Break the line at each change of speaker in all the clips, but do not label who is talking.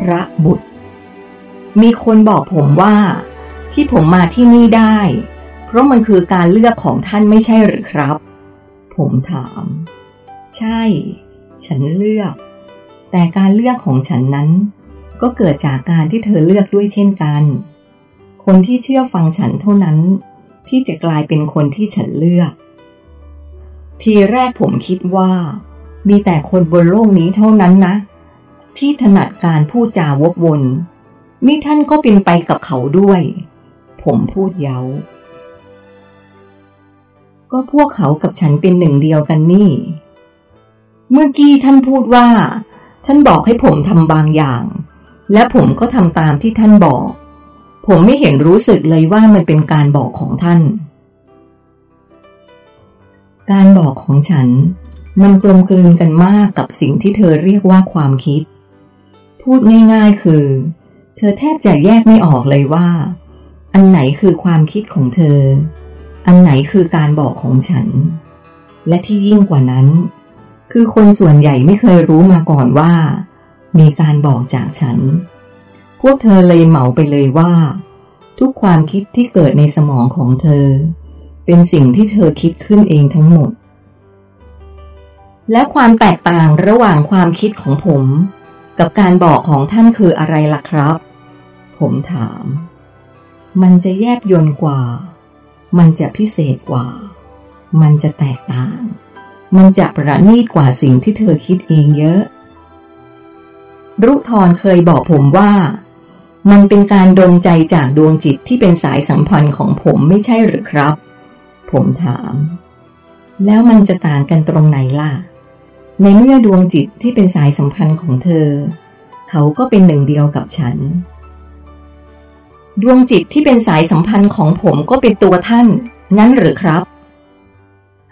พระบุตร มีคนบอกผมว่า ที่ผมมาที่นี่ได้ เพราะมันคือการเลือกของท่านไม่ใช่หรือครับ ผมถาม ใช่ ฉันเลือก แต่การเลือกของฉันนั้น ก็เกิดจากการที่เธอเลือกด้วยเช่นกัน คนที่เชื่อฟังฉันเท่านั้น ที่จะกลายเป็นคนที่ฉันเลือก ทีแรกผมคิดว่า มีแต่คนบนโลกนี้เท่านั้นนะ ที่ถนัดการพูดจาวกวนนี่ท่านก็เป็นไปกับเขาด้วย ผมพูดเย้า ก็พวกเขากับฉันเป็นหนึ่งเดียวกันนี่ เมื่อกี้ท่านพูดว่า ท่านบอกให้ผมทำบางอย่าง และผมก็ทำตามที่ท่านบอก ผมไม่เห็นรู้สึกเลยว่ามันเป็นการบอกของท่าน การบอกของฉันมันกลมกลืนกันมากกับสิ่งที่เธอเรียกว่าความคิด พูดง่ายๆคือ เธอแทบจะแยกไม่ออกเลยว่า อันไหนคือความคิดของเธอ อันไหนคือการบอกของฉัน และที่ยิ่งกว่านั้น คือคนส่วนใหญ่ไม่เคยรู้มาก่อนว่า มีการบอกจากฉัน พวกเธอเลยเหมาไปเลยว่า ทุกความคิดที่เกิดในสมองของเธอ เป็นสิ่งที่เธอคิดขึ้นเองทั้งหมด และความแตกต่างระหว่างความคิดของผม กับการบอกของท่านคืออะไรล่ะครับ ผมถาม มันจะแยบยนกว่า มันจะพิเศษกว่า มันจะแตกต่าง มันจะประณีตกว่าสิ่งที่เธอคิดเองเยอะ รุทรเคยบอกผมว่า มันเป็นการดลใจจากดวงจิตที่เป็นสายสัมพันธ์ของผมไม่ใช่หรือครับ ผมถาม แล้วมันจะต่างกันตรงไหนล่ะ ในเมื่อดวงจิตที่เป็นสายสัมพันธ์ของเธอ เขาก็เป็นหนึ่งเดียวกับฉัน ดวงจิตที่เป็นสายสัมพันธ์ของผมก็เป็นตัวท่าน งั้นหรือครับ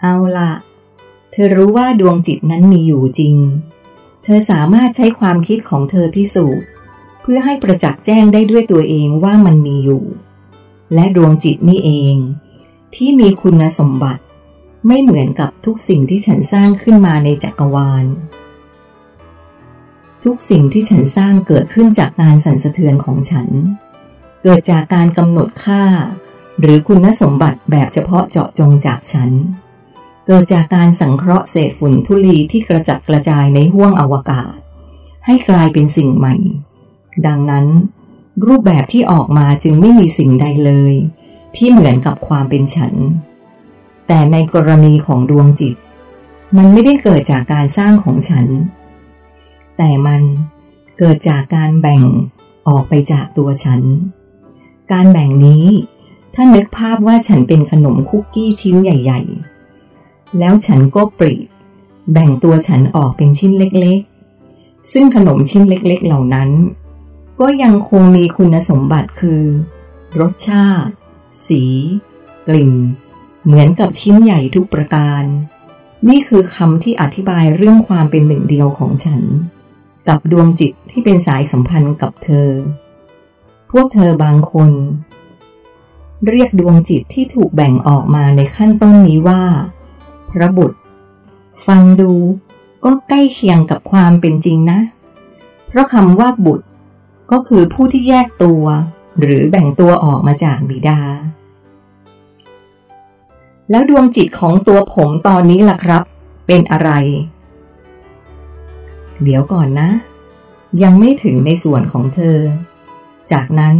เอาล่ะเธอรู้ว่าดวงจิตนั้นมีอยู่จริง เธอสามารถใช้ความคิดของเธอพิสูจน์ เพื่อให้ประจักษ์แจ้งได้ด้วยตัวเองว่ามันมีอยู่ และดวงจิตนี่เอง ที่มีคุณสมบัติ ไม่เหมือนกับทุกสิ่งที่ฉันสร้างขึ้นมาในจักรวาล ทุกสิ่งที่ฉันสร้างเกิดขึ้นจากการสั่นสะเทือนของฉัน เกิดจากการกำหนดค่า หรือคุณสมบัติแบบเฉพาะเจาะจงจากฉัน เกิดจากการสังเคราะห์เศษฝุ่นทุลีที่กระจัดกระจายในห้วงอวกาศ ให้กลายเป็นสิ่งใหม่ ดังนั้น รูปแบบที่ออกมาจึงไม่มีสิ่งใดเลย ที่เหมือนกับความเป็นฉัน แต่ในกรณีของดวงจิต มันไม่ได้เกิดจากการสร้างของฉัน แต่มันเกิดจากการแบ่งออกไปจากตัวฉัน การแบ่งนี้ ถ้านึกภาพว่าฉันเป็นขนมคุกกี้ชิ้นใหญ่ ๆ แล้วฉันก็ปริแบ่งตัวฉันออกเป็นชิ้นเล็กๆ ซึ่งขนมชิ้นเล็กๆเหล่านั้น ก็ยังคงมีคุณสมบัติคือ รสชาติ สี กลิ่น เหมือนกับชิ้นใหญ่ทุกประการ นี่คือคำที่อธิบายเรื่องความเป็นหนึ่งเดียวของฉัน กับดวงจิตที่เป็นสายสัมพันธ์กับเธอ พวกเธอบางคน เรียกดวงจิตที่ถูกแบ่งออกมาในขั้นต้นนี้ว่า พระบุตร ฟังดูก็ใกล้เคียงกับความเป็นจริงนะ เพราะคำว่าบุตรก็คือผู้ที่แยกตัว หรือแบ่งตัวออกมาจากบิดา แล้วดวงจิตของตัวผมตอนนี้ล่ะครับ เป็นอะไร เดี๋ยวก่อนนะ ยังไม่ถึงในส่วนของเธอ จากนั้น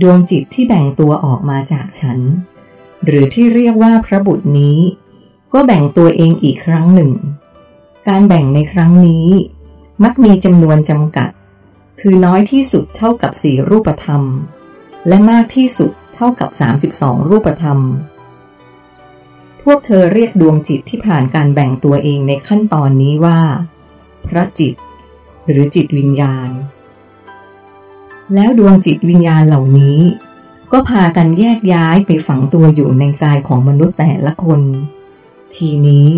ดวงจิตที่แบ่งตัวออกมาจากฉัน หรือที่เรียกว่าพระบุตรนี้ ก็แบ่งตัวเองอีกครั้งหนึ่ง การแบ่งในครั้งนี้ มักมีจำนวนจำกัด คือน้อยที่สุดเท่ากับสี่รูปธรรม และมากที่สุดเท่ากับ 32 รูปธรรม วกเธอเรียกดวงจิตที่ผ่านการแบ่งตัวเองในขั้นตอนนี้ว่า พระจิต หรือจิตวิญญาณ แล้วดวงจิตวิญญาณเหล่านี้ ก็พากันแยกย้ายไปฝังตัวอยู่ในกายของมนุษย์แต่ละคน ทีนี้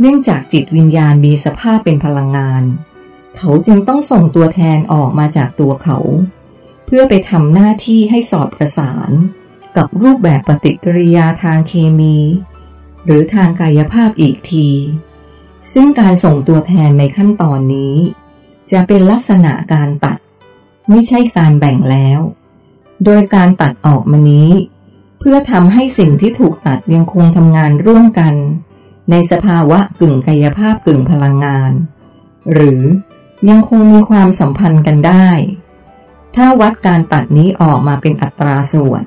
เนื่องจากจิตวิญญาณมีสภาพเป็นพลังงาน เขาจึงต้องส่งตัวแทนออกมาจากตัวเขา เพื่อไปทำหน้าที่ให้สอดประสาน กับรูปแบบปฏิกิริยาทางเคมี หรือทางกายภาพอีกที ซึ่งการส่งตัวแทนในขั้นตอนนี้ จะเป็นลักษณะการตัด ไม่ใช่การแบ่งแล้ว โดยการตัดออกมานี้ เพื่อทำให้สิ่งที่ถูกตัดยังคงทำงานร่วมกัน ในสภาวะกึ่งกายภาพกึ่งพลังงาน หรือยังคงมีความสัมพันธ์กันได้ ถ้าวัดการตัดนี้ออกมาเป็นอัตราส่วน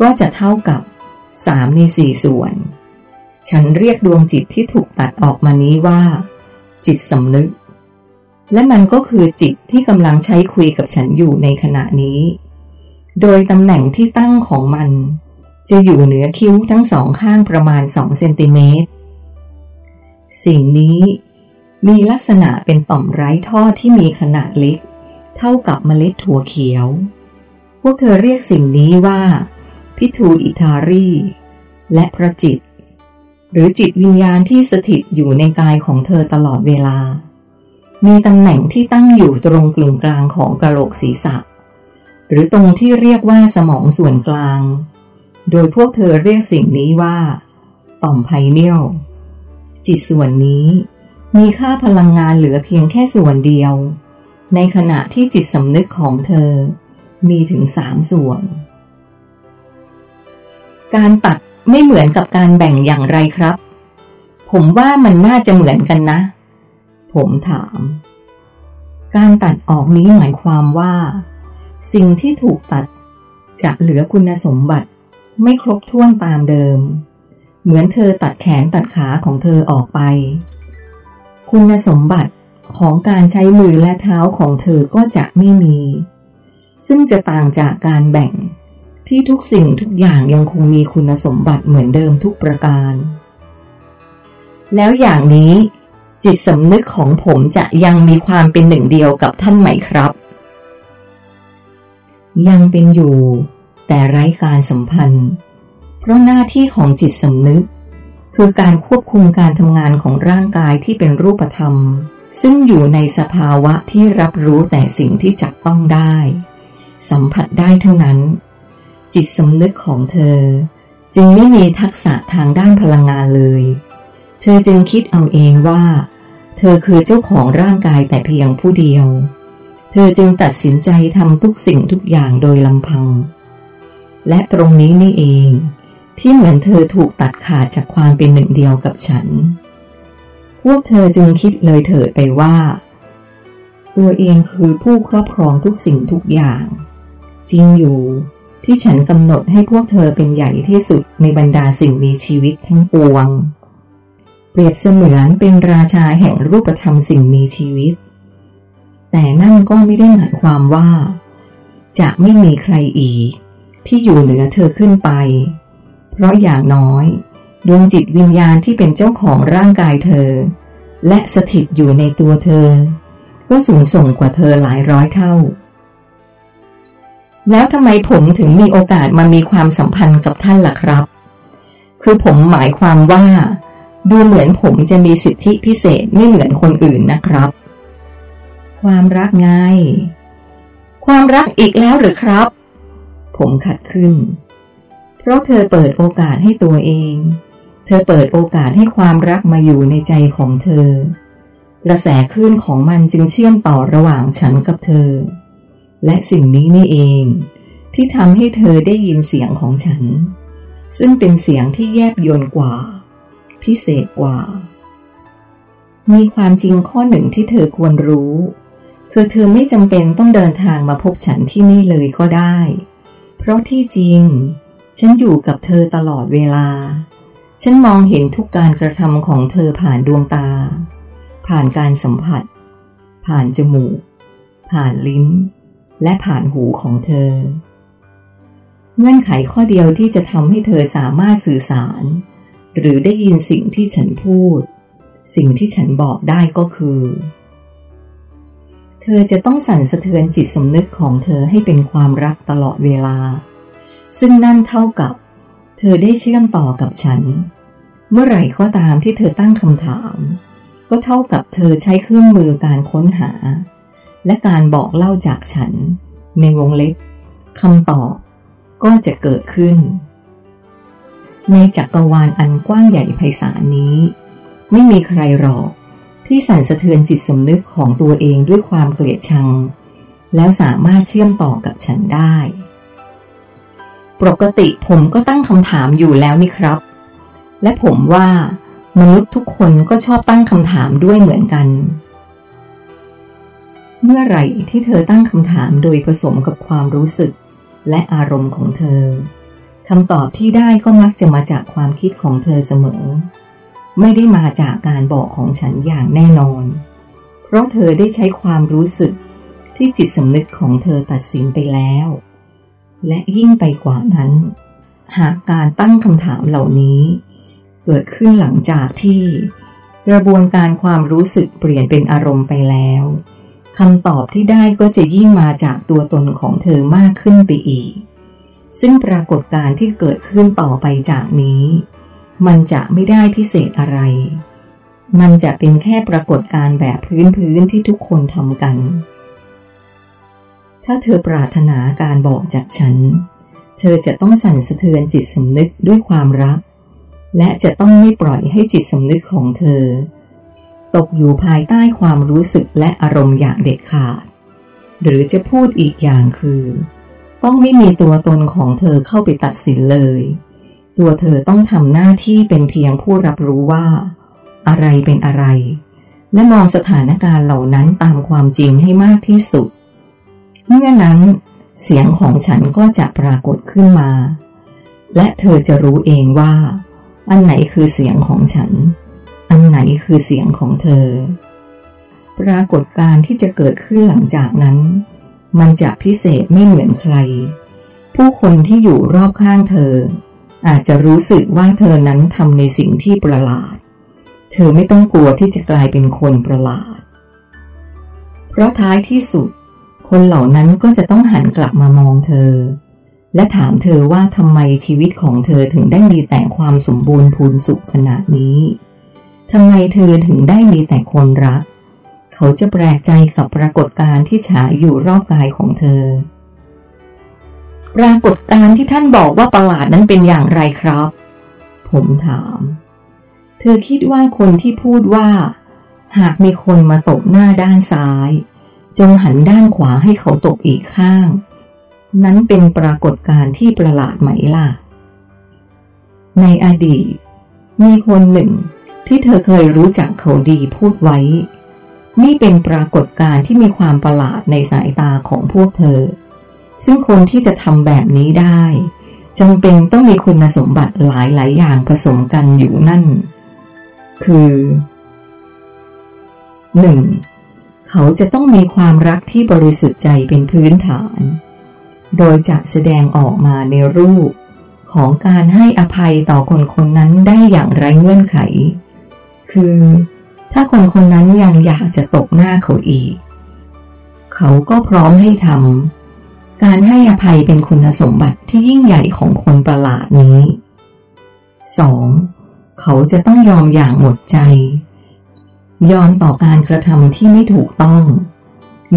ก็จะเท่ากับ 3 ใน 4 ส่วน ฉันเรียกดวงจิตที่ถูกตัดออกมานี้ว่า จิตสำนึก และมันก็คือจิตที่กำลังใช้คุยกับฉันอยู่ในขณะนี้ โดยตำแหน่งที่ตั้งของมัน จะอยู่เหนือคิ้วทั้งสองข้างประมาณ2เซนติเมตร สิ่งนี้มีลักษณะเป็นต่อมไร้ท่อที่มีขนาดเล็ก เท่ากับเมล็ดถั่วเขียว พวกเธอเรียกสิ่งนี้ว่า พิทูอิทารี และพระจิต หรือจิตวิญญาณที่สถิตอยู่ในกายของเธอตลอดเวลา มีตำแหน่งที่ตั้งอยู่ตรงกลึงกลางของกระโหลกศีรษะ หรือตรงที่เรียกว่าสมองส่วนกลาง โดยพวกเธอเรียกสิ่งนี้ว่า ต่อมไพเนียลจิตส่วนนี้มีค่าพลังงานเหลือเพียงแค่ส่วนเดียว ในขณะที่จิตสำนึกของเธอ มีถึงสามส่วน การตัด ไม่เหมือนกับการแบ่งอย่างไรครับ ผมว่ามันน่าจะเหมือนกันนะ ผมถาม การตัดออกนี้หมายความว่า สิ่งที่ถูกตัดจะเหลือคุณสมบัติ ไม่ครบถ้วนตามเดิม เหมือนเธอตัดแขนตัดขาของเธอออกไป คุณสมบัติของการใช้มือและเท้าของเธอก็จะไม่มี ซึ่งจะต่างจากการแบ่ง ที่ทุกสิ่งทุกอย่างยังคงมีคุณสมบัติเหมือนเดิมทุกประการ แล้วอย่างนี้จิตสำนึกของผมจะยังมีความเป็นหนึ่งเดียวกับท่านไหมครับ ยังเป็นอยู่ แต่ไร้การสัมพันธ์ เพราะหน้าที่ของจิตสำนึก คือการควบคุมการทำงานของร่างกายที่เป็นรูปธรรม ซึ่งอยู่ในสภาวะที่รับรู้แต่สิ่งที่จับต้องได้ สัมผัสได้เท่านั้น จิตสำนึกของเธอ จึงไม่มีทักษะทางด้านพลังงานเลย เธอจึงคิดเอาเองว่า เธอคือเจ้าของร่างกายแต่เพียงผู้เดียว เธอจึงตัดสินใจทำทุกสิ่งทุกอย่างโดยลำพัง และตรงนี้นี่เอง ที่เหมือนเธอถูกตัดขาดจากความเป็นหนึ่งเดียวกับฉัน พวกเธอจึงคิดเลยเถิดไปว่า ตัวเองคือผู้ครอบครองทุกสิ่งทุกอย่าง จริงอยู่ ที่ฉันกำหนดให้พวกเธอเป็นใหญ่ที่สุดในบรรดาสิ่งมีชีวิตทั้งปวง เปรียบเสมือนเป็นราชาแห่งรูปธรรมสิ่งมีชีวิต แต่นั่นก็ไม่ได้หมายความว่า จะไม่มีใครอีก ที่อยู่เหนือเธอขึ้นไป เพราะอย่างน้อย ดวงจิตวิญญาณที่เป็นเจ้าของร่างกายเธอ และสถิตอยู่ในตัวเธอ ก็สูงส่งกว่าเธอหลายร้อยเท่า แล้วทำไมผมถึงมีโอกาสมามีความสัมพันธ์กับท่านล่ะครับ คือผมหมายความว่า ดูเหมือนผมจะมีสิทธิพิเศษไม่เหมือนคนอื่นนะครับ ความรักไง ความรักอีกแล้วหรือครับ ผมขัดขึ้น เพราะเธอเปิดโอกาสให้ตัวเอง เธอเปิดโอกาสให้ความรักมาอยู่ในใจของเธอกระแสคลื่นของมันจึงเชื่อมต่อระหว่างฉันกับเธอ และสิ่งนี้นี่เอง ที่ทำให้เธอได้ยินเสียงของฉัน ซึ่งเป็นเสียงที่แยบยนกว่า พิเศษกว่า มีความจริงข้อหนึ่งที่เธอควรรู้คือเธอไม่จำเป็นต้องเดินทางมาพบฉันที่นี่เลยก็ได้ เพราะที่จริง ฉันอยู่กับเธอตลอดเวลา ฉันมองเห็นทุกการกระทำของเธอผ่านดวงตา ผ่านการสัมผัส ผ่านจมูก ผ่านลิ้น และผ่านหูของเธอ เงื่อนไขข้อเดียวที่จะทำให้เธอสามารถสื่อสาร หรือได้ยินสิ่งที่ฉันพูด สิ่งที่ฉันบอกได้ก็คือ เธอจะต้องสั่นสะเทือนจิตสำนึกของเธอให้เป็นความรักตลอดเวลา ซึ่งนั่นเท่ากับ เธอได้เชื่อมต่อกับฉัน เมื่อไหร่ก็ตามที่เธอตั้งคำถาม ก็เท่ากับเธอใช้เครื่องมือการค้นหา และการบอกเล่าจากฉัน ในวงเล็บคำตอบก็จะเกิดขึ้น ในจักรวาลอันกว้างใหญ่ไพศาลนี้ ไม่มีใครหรอกที่ที่สั่นสะเทือนจิตสำนึกของตัวเองด้วยความเกลียดชัง แล้วสามารถเชื่อมต่อกับฉันได้ ปกติผมก็ตั้งคำถามอยู่แล้วนี่ครับ และผมว่ามนุษย์ทุกคนก็ชอบตั้งคำถามด้วยเหมือนกัน เมื่อไหร่ที่เธอตั้งคำถามโดยผสมกับความรู้สึก และอารมณ์ของเธอคำตอบที่ได้ก็มักจะมาจากความคิดของเธอเสมอ ไม่ได้มาจากการบอกของฉันอย่างแน่นอน เพราะเธอได้ใช้ความรู้สึกที่จิตสำนึกของเธอตัดสินไปแล้ว และยิ่งไปกว่านั้น หากการตั้งคำถามเหล่านี้ เกิดขึ้นหลังจากที่ กระบวนการความรู้สึกเปลี่ยนเป็นอารมณ์ไปแล้ว คำตอบที่ได้ก็จะยิ่งมาจากตัวตนของเธอมากขึ้นไปอีก ซึ่งปรากฏการณ์ที่เกิดขึ้นต่อไปจากนี้ มันจะไม่ได้พิเศษอะไร มันจะเป็นแค่ปรากฏการณ์แบบพื้นๆที่ทุกคนทำกัน ถ้าเธอปรารถนาการบอกจากฉัน เธอจะต้องสั่นสะเทือนจิตสำนึกด้วยความรัก และจะต้องไม่ปล่อยให้จิตสำนึกของเธอ ตกอยู่ภายใต้ความรู้สึกและอารมณ์อย่างเด็ดขาด หรือจะพูดอีกอย่างคือ ต้องไม่มีตัวตนของเธอเข้าไปตัดสินเลย ตัวเธอต้องทำหน้าที่เป็นเพียงผู้รับรู้ว่า อะไรเป็นอะไร และมองสถานการณ์เหล่านั้นตามความจริงให้มากที่สุด เมื่อนั้น เสียงของฉันก็จะปรากฏขึ้นมา และเธอจะรู้เองว่า อันไหนคือเสียงของฉัน อันไหนคือเสียงของเธอ ปรากฏการที่จะเกิดขึ้นหลังจากนั้น มันจะพิเศษไม่เหมือนใคร ผู้คนที่อยู่รอบข้างเธอ อาจจะรู้สึกว่าเธอนั้นทำในสิ่งที่ประหลาด เธอไม่ต้องกลัวที่จะกลายเป็นคนประหลาด เพราะท้ายที่สุด คนเหล่านั้นก็จะต้องหันกลับมามองเธอ และถามเธอว่าทำไมชีวิตของเธอถึงได้มีแต่ความสมบูรณ์พูนสุขขนาดนี้ ทำไมเธอถึงได้มีแต่คนรัก เขาจะแปลกใจกับปรากฏการณ์ที่ฉายอยู่รอบกายของเธอ ปรากฏการณ์ที่ท่านบอกว่าประหลาดนั้นเป็นอย่างไรครับ ผมถาม เธอคิดว่าคนที่พูดว่า หากมีคนมาตบหน้าด้านซ้าย จงหันด้านขวาให้เขาตบอีกข้าง นั้นเป็นปรากฏการณ์ที่ประหลาดไหมล่ะ ในอดีต มีคนหนึ่ง ที่เธอเคยรู้จักเขาดีพูดไว้ นี่เป็นปรากฏการณ์ที่มีความประหลาดในสายตาของพวกเธอ ซึ่งคนที่จะทำแบบนี้ได้จำเป็นต้องมีคุณสมบัติหลายหลายอย่างผสมกันอยู่นั่น คือ 1. เขาจะต้องมีความรักที่บริสุทธิ์ใจเป็นพื้นฐาน โดยจะแสดงออกมาในรูปของการให้อภัยต่อคนคนนั้นได้อย่างไร้เงื่อนไข คือ ถ้าคนคนนั้นยังอยากจะตกหน้าเขาอีก เขาก็พร้อมให้ทำการให้อภัยเป็นคุณสมบัติที่ยิ่งใหญ่ของคนประหลาดนี้ 2. เขาจะต้องยอมอย่างหมดใจ ยอมต่อการกระทำที่ไม่ถูกต้อง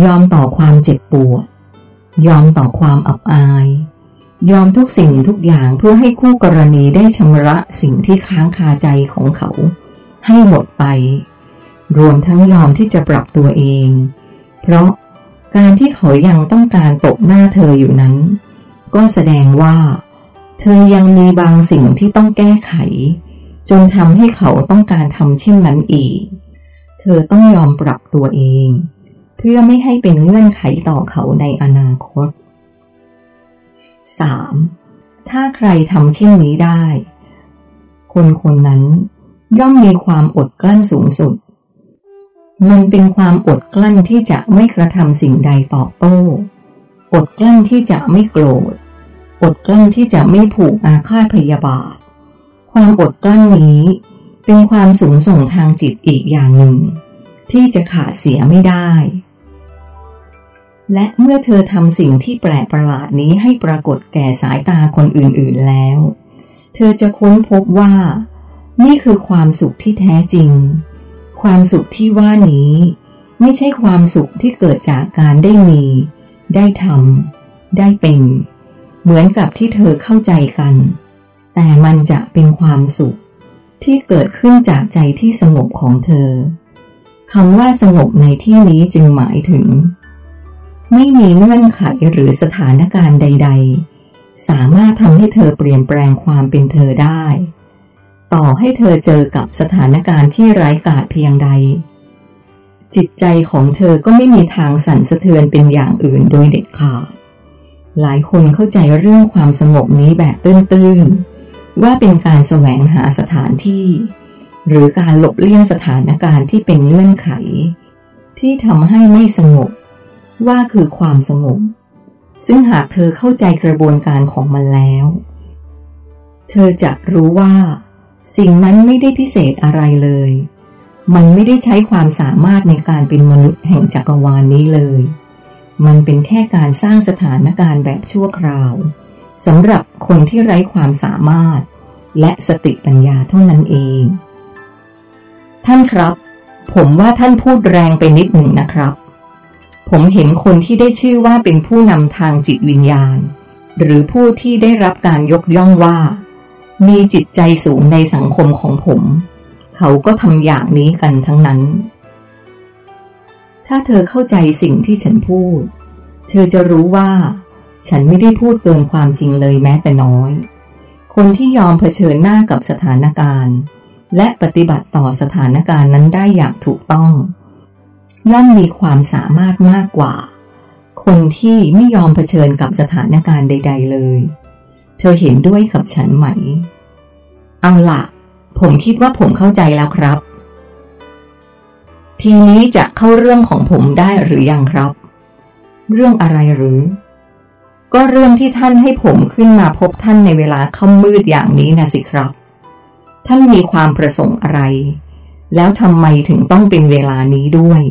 ยอมต่อความเจ็บปวด ยอมต่อความอับอาย ยอมทุกสิ่งทุกอย่างเพื่อให้คู่กรณีได้ชำระสิ่งที่ค้างคาใจของเขา ให้หมดไป รวมทั้งยอมที่จะปรับตัวเอง เพราะการที่เขายังต้องการตกหน้าเธออยู่นั้น ก็แสดงว่า เธอยังมีบางสิ่งที่ต้องแก้ไข จนทำให้เขาต้องการทำเช่นนั้นอีก เธอต้องยอมปรับตัวเอง เพื่อไม่ให้เป็นเงื่อนไขต่อเขาในอนาคต 3. ถ้าใครทำเช่นนี้ได้ คนคนนั้น ย่อมมีความอดกลั้นสูงสุด มันเป็นความอดกลั้นที่จะไม่กระทำสิ่งใดตอบโต้ อดกลั้นที่จะไม่โกรธ อดกลั้นที่จะไม่ผูกอาฆาตพยาบาท ความอดกลั้นนี้เป็นความสูงส่งทางจิตอีกอย่างหนึ่ง ที่จะขาดเสียไม่ได้ และเมื่อเธอทำสิ่งที่แปลกประหลาดนี้ให้ปรากฏแก่สายตาคนอื่นๆแล้ว เธอจะค้นพบว่า นี่คือความสุขที่แท้จริง ความสุขที่ว่านี้ ไม่ใช่ความสุขที่เกิดจากการได้มี ได้ทำได้เป็น เหมือนกับที่เธอเข้าใจกัน แต่มันจะเป็นความสุข ที่เกิดขึ้นจากใจที่สงบของเธอคำว่าสงบในที่นี้จึงหมายถึง ไม่มีเงื่อนไขหรือสถานการณ์ใด ๆ สามารถทำให้เธอเปลี่ยนแปลงความเป็นเธอได้ ต่อให้เธอเจอกับสถานการณ์ที่ไร้กาจเพียงใด จิตใจของเธอก็ไม่มีทางสั่นสะเทือนเป็นอย่างอื่นโดยเด็ดขาดหลายคนเข้าใจเรื่องความสงบนี้แบบตื้นๆ ว่าเป็นการแสวงหาสถานที่ หรือการหลบเลี่ยงสถานการณ์ที่เป็นเงื่อนไข ที่ทำให้ไม่สงบ ว่าคือความสงบ ซึ่งหากเธอเข้าใจกระบวนการของมันแล้ว เธอจะรู้ว่า สิ่งนั้นไม่ได้พิเศษอะไรเลย มันไม่ได้ใช้ความสามารถในการเป็นมนุษย์แห่งจักรวาลนนี้เลย มันเป็นแค่การสร้างสถานการณ์แบบชั่วคราวสำหรับคนที่ไร้ความสามารถ และสติปัญญาเท่านั้นเอง ท่านครับ ผมว่าท่านพูดแรงไปนิดหนึ่งนะครับ ผมเห็นคนที่ได้ชื่อว่าเป็นผู้นำทางจิตวิญญาณ หรือผู้ที่ได้รับการยกย่องว่า มีจิตใจสูงในสังคมของผม เขาก็ทำอย่างนี้กันทั้งนั้น ถ้าเธอเข้าใจสิ่งที่ฉันพูด เธอจะรู้ว่า ฉันไม่ได้พูดเกินความจริงเลยแม้แต่น้อย คนที่ยอมเผชิญหน้ากับสถานการณ์ และปฏิบัติต่อสถานการณ์นั้นได้อย่างถูกต้อง ย่อมมีความสามารถมากกว่า คนที่ไม่ยอมเผชิญกับสถานการณ์ใด ๆ เลย ธอเห็นด้วยกับฉันไหม เอาละผมคิดว่าผมเข้าใจแล้วครับ ทีนี้จะเข้าเรื่องของผมได้หรือยังครับ เรื่องอะไรหรือ ก็เรื่องที่ท่านให้ผมขึ้นมาพบท่านในเวลาค่ำมืดอย่างนี้นะสิครับ ท่านมีความประสงค์อะไร แล้วทำไมถึงต้องเป็นเวลานี้ด้วย